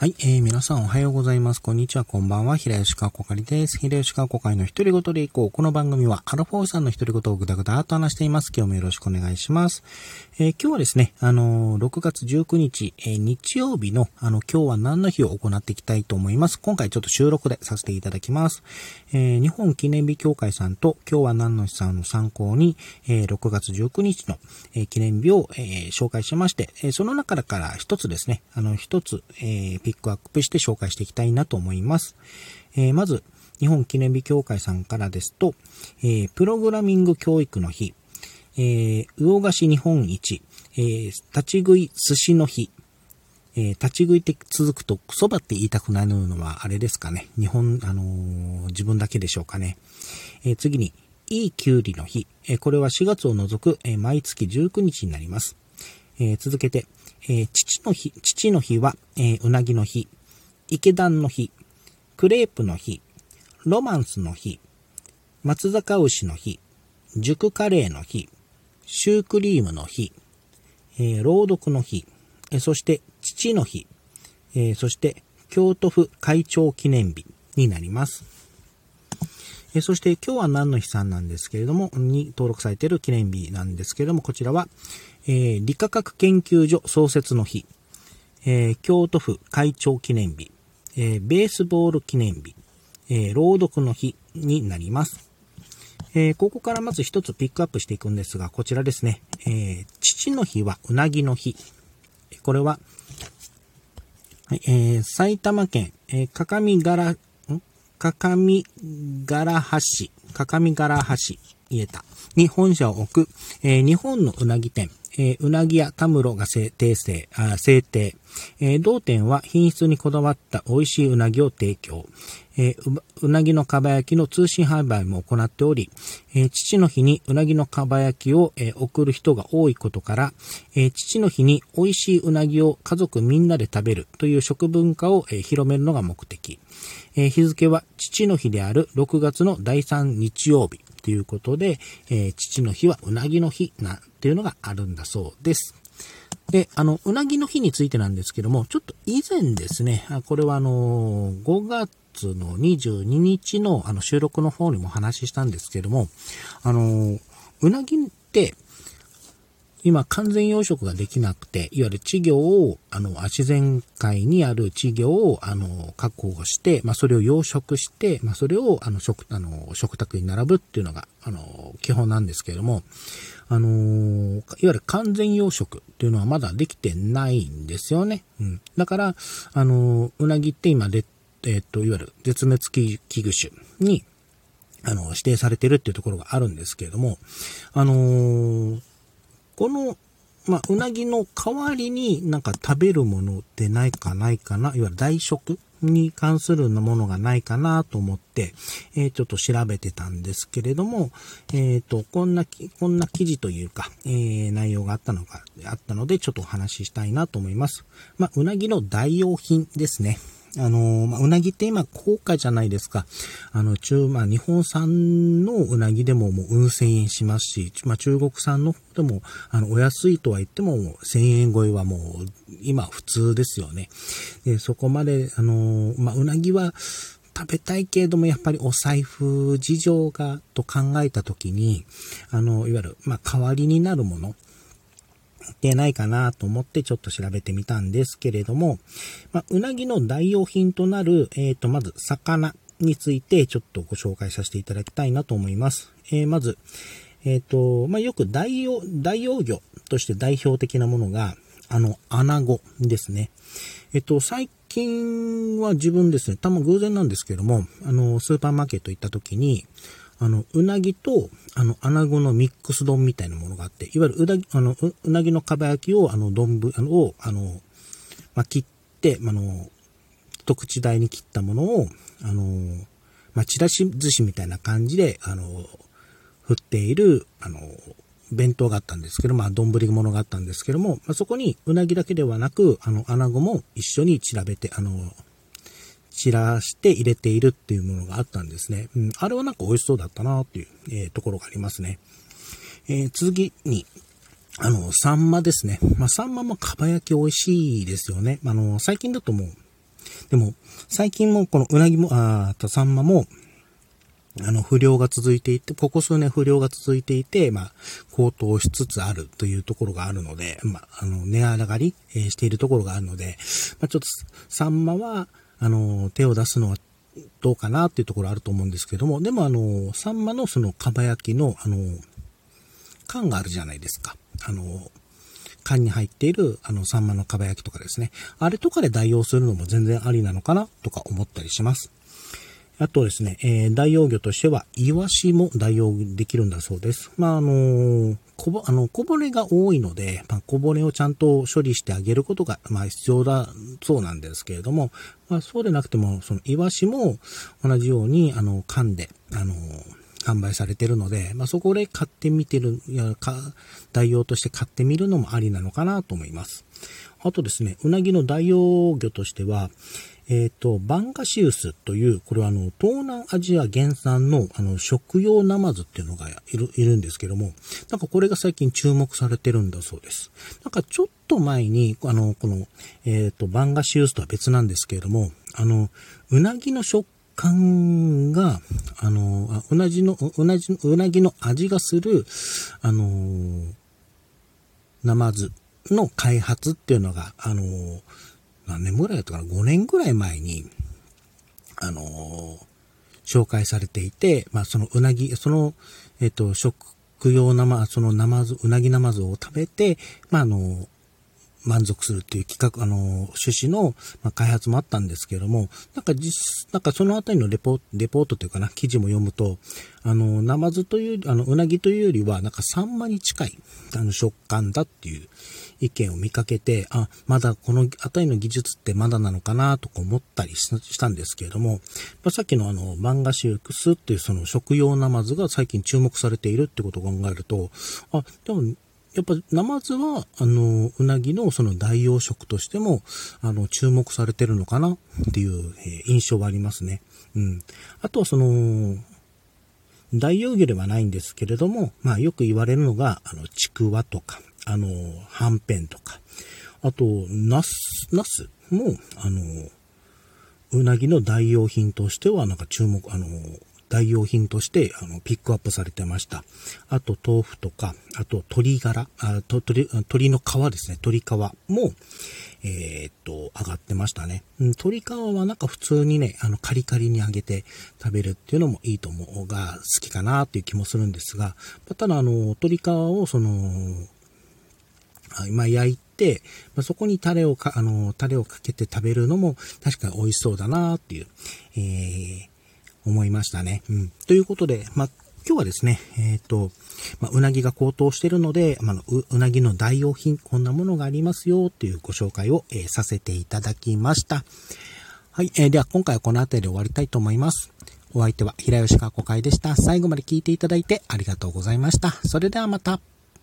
はい、えー、皆さんおはようございます。こんにちは、こんばんは。平吉川こかりです。平吉川こかりの一人ごとでいこう。この番組はアルフォーさんの一人ごとをぐだぐだと話しています。今日もよろしくお願いします。えー、今日はですね、あのー、6月19日、えー、日曜日の、あの、今日は何の日を行っていきたいと思います？今回ちょっと収録でさせていただきます。え、日本記念日協会さんと今日は何の日さんの参考に、え、6月19日の、え、記念日を、え、紹介しまして、え、その中から一つですね、あの、一つ、えー、ピックアップして紹介していきたいなと思います。えー、まず、日本記念日協会さんからですと、えー、プログラミング教育の日、えー、魚菓子日本一、えー、立ち食い寿司の日、えー、立ち食いって続くと、蕎麦って言いたくなるのはあれですかね。日本、あのー、自分だけでしょうかね。えー、次に、いいきゅうりの日。えこれは4月を除く、え毎月19日になります。え続けて、え父の日、父の日は、えうなぎの日。池段の日、クレープの日、ロマンスの日、松坂牛の日、熟カレーの日、シュークリームの日、えー、朗読の日、え、そして父の日、え、そして京都府会長記念日になります。えそして今日は何の日さんなんですけれども、に登録されている記念日なんですけれども、こちらは、えー理化学研究所創設の日、えー京都府会長記念日、えー、ベースボール記念日、えー、朗読の日になります。えー、ここからまず一つピックアップしていくんですが、こちらですね。えー、父の日はうなぎの日。これは、はい、えー、埼玉県、えー、かかみがら、かかみがらはし、かかみがらはし、言えた。に本社を置く、えー、日本のうなぎ店、えー、うなぎ屋田室が制定、あ制定。えー、同店は品質にこだわった美味しいうなぎを提供。えー、ううなぎのかば焼きの通信販売も行っており、えー、父の日にうなぎのかば焼きを、えー、送る人が多いことから、えー、父の日に美味しいうなぎを家族みんなで食べるという食文化を、えー、広めるのが目的。えー、日付は父の日である6月の第3日曜日。ということで、えー、父の日はうなぎの日なんていうのがあるんだそうです。で、あの、うなぎの日についてなんですけども、ちょっと以前ですね、これはあの、5月の22日のあの収録の方にも話したんですけども、あの、うなぎって、今完全養殖ができなくて、いわゆる稚魚を、あの、自然界にある稚魚を、あの、確保して、まあ、それを養殖して、まあ、それを、あの、食、あの、食卓に並ぶっていうのが、あの、基本なんですけれども、あのいわゆる完全養殖っていうのはまだできてないんですよね。うん。だから、あのうなぎって今で、えっ、と、いわゆる絶滅危惧種に、あの、指定されてるっていうところがあるんですけれども、あのー、この、まあ、うなぎの代わりになんか食べるものってないかないかな、いわゆる代食に関するものがないかなと思って、えー、ちょっと調べてたんですけれども、えっ、ー、と、こんな、こんな記事というか、えー、内容があったのが、あったので、ちょっとお話ししたいなと思います。まあ、うなぎの代用品ですね。あの、まあ、うなぎって今高価じゃないですか。あの、中、まあ、日本産のうなぎでももううん千円しますし、まあ、中国産の方でも、あの、お安いとは言っても千円超えはもう今普通ですよね。で、そこまで、あの、まあ、うなぎは、食べたいけれども、やっぱりお財布事情が、と考えたときに、あの、いわゆる、まあ、代わりになるもの、てないかなと思ってちょっと調べてみたんですけれども、まあ、うなぎの代用品となる、えっ、ー、と、まず、魚についてちょっとご紹介させていただきたいなと思います。えー、まず、えっ、ー、と、まあ、よく代用、代用魚として代表的なものが、あの、穴子ですね。えっと、最近は自分ですね、多分偶然なんですけども、あの、スーパーマーケット行った時に、あの、うなぎと、あの、穴子のミックス丼みたいなものがあって、いわゆるうなぎ、あの、うなぎのかば焼きを、あの、丼、あの、を、あの、まあ、切って、あの、一口大に切ったものを、あの、まあ、ちらし寿司みたいな感じで、あの、振っている、あの、弁当があったんですけど、まあ、丼物があったんですけども、まあ、そこにうなぎだけではなく、あの、穴子も一緒に調べて、あの、散らして入れているっていうものがあったんですね。うん、あれはなんか美味しそうだったなっていう、えー、ところがありますね。えー、次に、あの、サンマですね。まあ、サンマもかば焼き美味しいですよね。あの、最近だともう、でも、最近もこのうなぎも、あとサンマも、あの、不良が続いていて、ここ数年不良が続いていて、まあ、高騰しつつあるというところがあるので、まあ、あの、値上がり、えー、しているところがあるので、まあ、ちょっと、サンマは、あの、手を出すのはどうかなっていうところあると思うんですけども、でもあの、サンマのその、蒲焼きの、あの、缶があるじゃないですか。あの、缶に入っている、あの、サンマの蒲焼きとかですね。あれとかで代用するのも全然ありなのかなとか思ったりします。あとですね、えー、代用魚としては、イワシも代用できるんだそうです。まあ、あのー、こぼ、あの、こぼれが多いので、まあ、こぼれをちゃんと処理してあげることが、まあ、必要だそうなんですけれども、まあ、そうでなくても、その、イワシも同じように、あの、噛んで、あのー販売されてるので、まあ、そこで買ってみてる、いや、か、代用として買ってみるのもありなのかなと思います。あとですね、うなぎの代用魚としては、えっ、ー、と、バンガシウスという、これはあの、東南アジア原産の、あの、食用ナマズっていうのがいる、いるんですけども、なんかこれが最近注目されてるんだそうです。なんかちょっと前に、あの、この、えっ、ー、と、バンガシウスとは別なんですけれども、あの、うなぎの食感が、あの、うなじの、うなじ、うなぎの味がする、あの、ナマズの開発っていうのが、あの、何年ぐらいだったかな、5年ぐらい前に、あの、紹介されていて、まあ、そのうなぎ、その、えっ、と、食用生、そのナマズ、うなぎナマズを食べて、まあ、あの、満足するっていう企画、あの、趣旨の、ま、開発もあったんですけれども、なんか実、なんかそのあたりのレポレポートというかな、記事も読むと、あの、ナマズという、あの、うなぎというよりは、なんかサンマに近い、あの、食感だっていう意見を見かけて、あ、まだこのあたりの技術ってまだなのかなとか思ったりしたんですけれども、まあ、さっきのあの、マンガシウクスっていうその食用ナマズが最近注目されているってことを考えると、あ、でも、やっぱ、ナマズは、あの、うなぎのその代用食としても、あの、注目されてるのかなっていう、えー、印象はありますね。うん。あとはその、代用魚ではないんですけれども、まあよく言われるのが、あの、ちくわとか、あの、はんぺんとか、あと、ナス、ナスも、あの、うなぎの代用品としては、なんか注目、あの、代用品として、あの、ピックアップされてました。あと、豆腐とか、あと、鶏ガラ、鶏、の皮ですね、鶏皮も、えー、っと、上がってましたね。うん、鶏皮はなんか普通にね、あの、カリカリに揚げて食べるっていうのもいいと思うが、好きかなっていう気もするんですが、ただ、あの、鶏皮をその、今焼いて、ま、そこにタレをか、あの、タレをかけて食べるのも確かに美味しそうだなっていう、えー、思いましたね。うん。ということで、まあ、今日はですね、えっ、ー、と、まあ、うなぎが高騰してるので、まあ、う、うなぎの代用品、こんなものがありますよ、っていうご紹介を、えー、させていただきました。はい、えー、では今回はこの辺りで終わりたいと思います。お相手は平吉川子会でした。最後まで聞いていただいてありがとうございました。それではまた。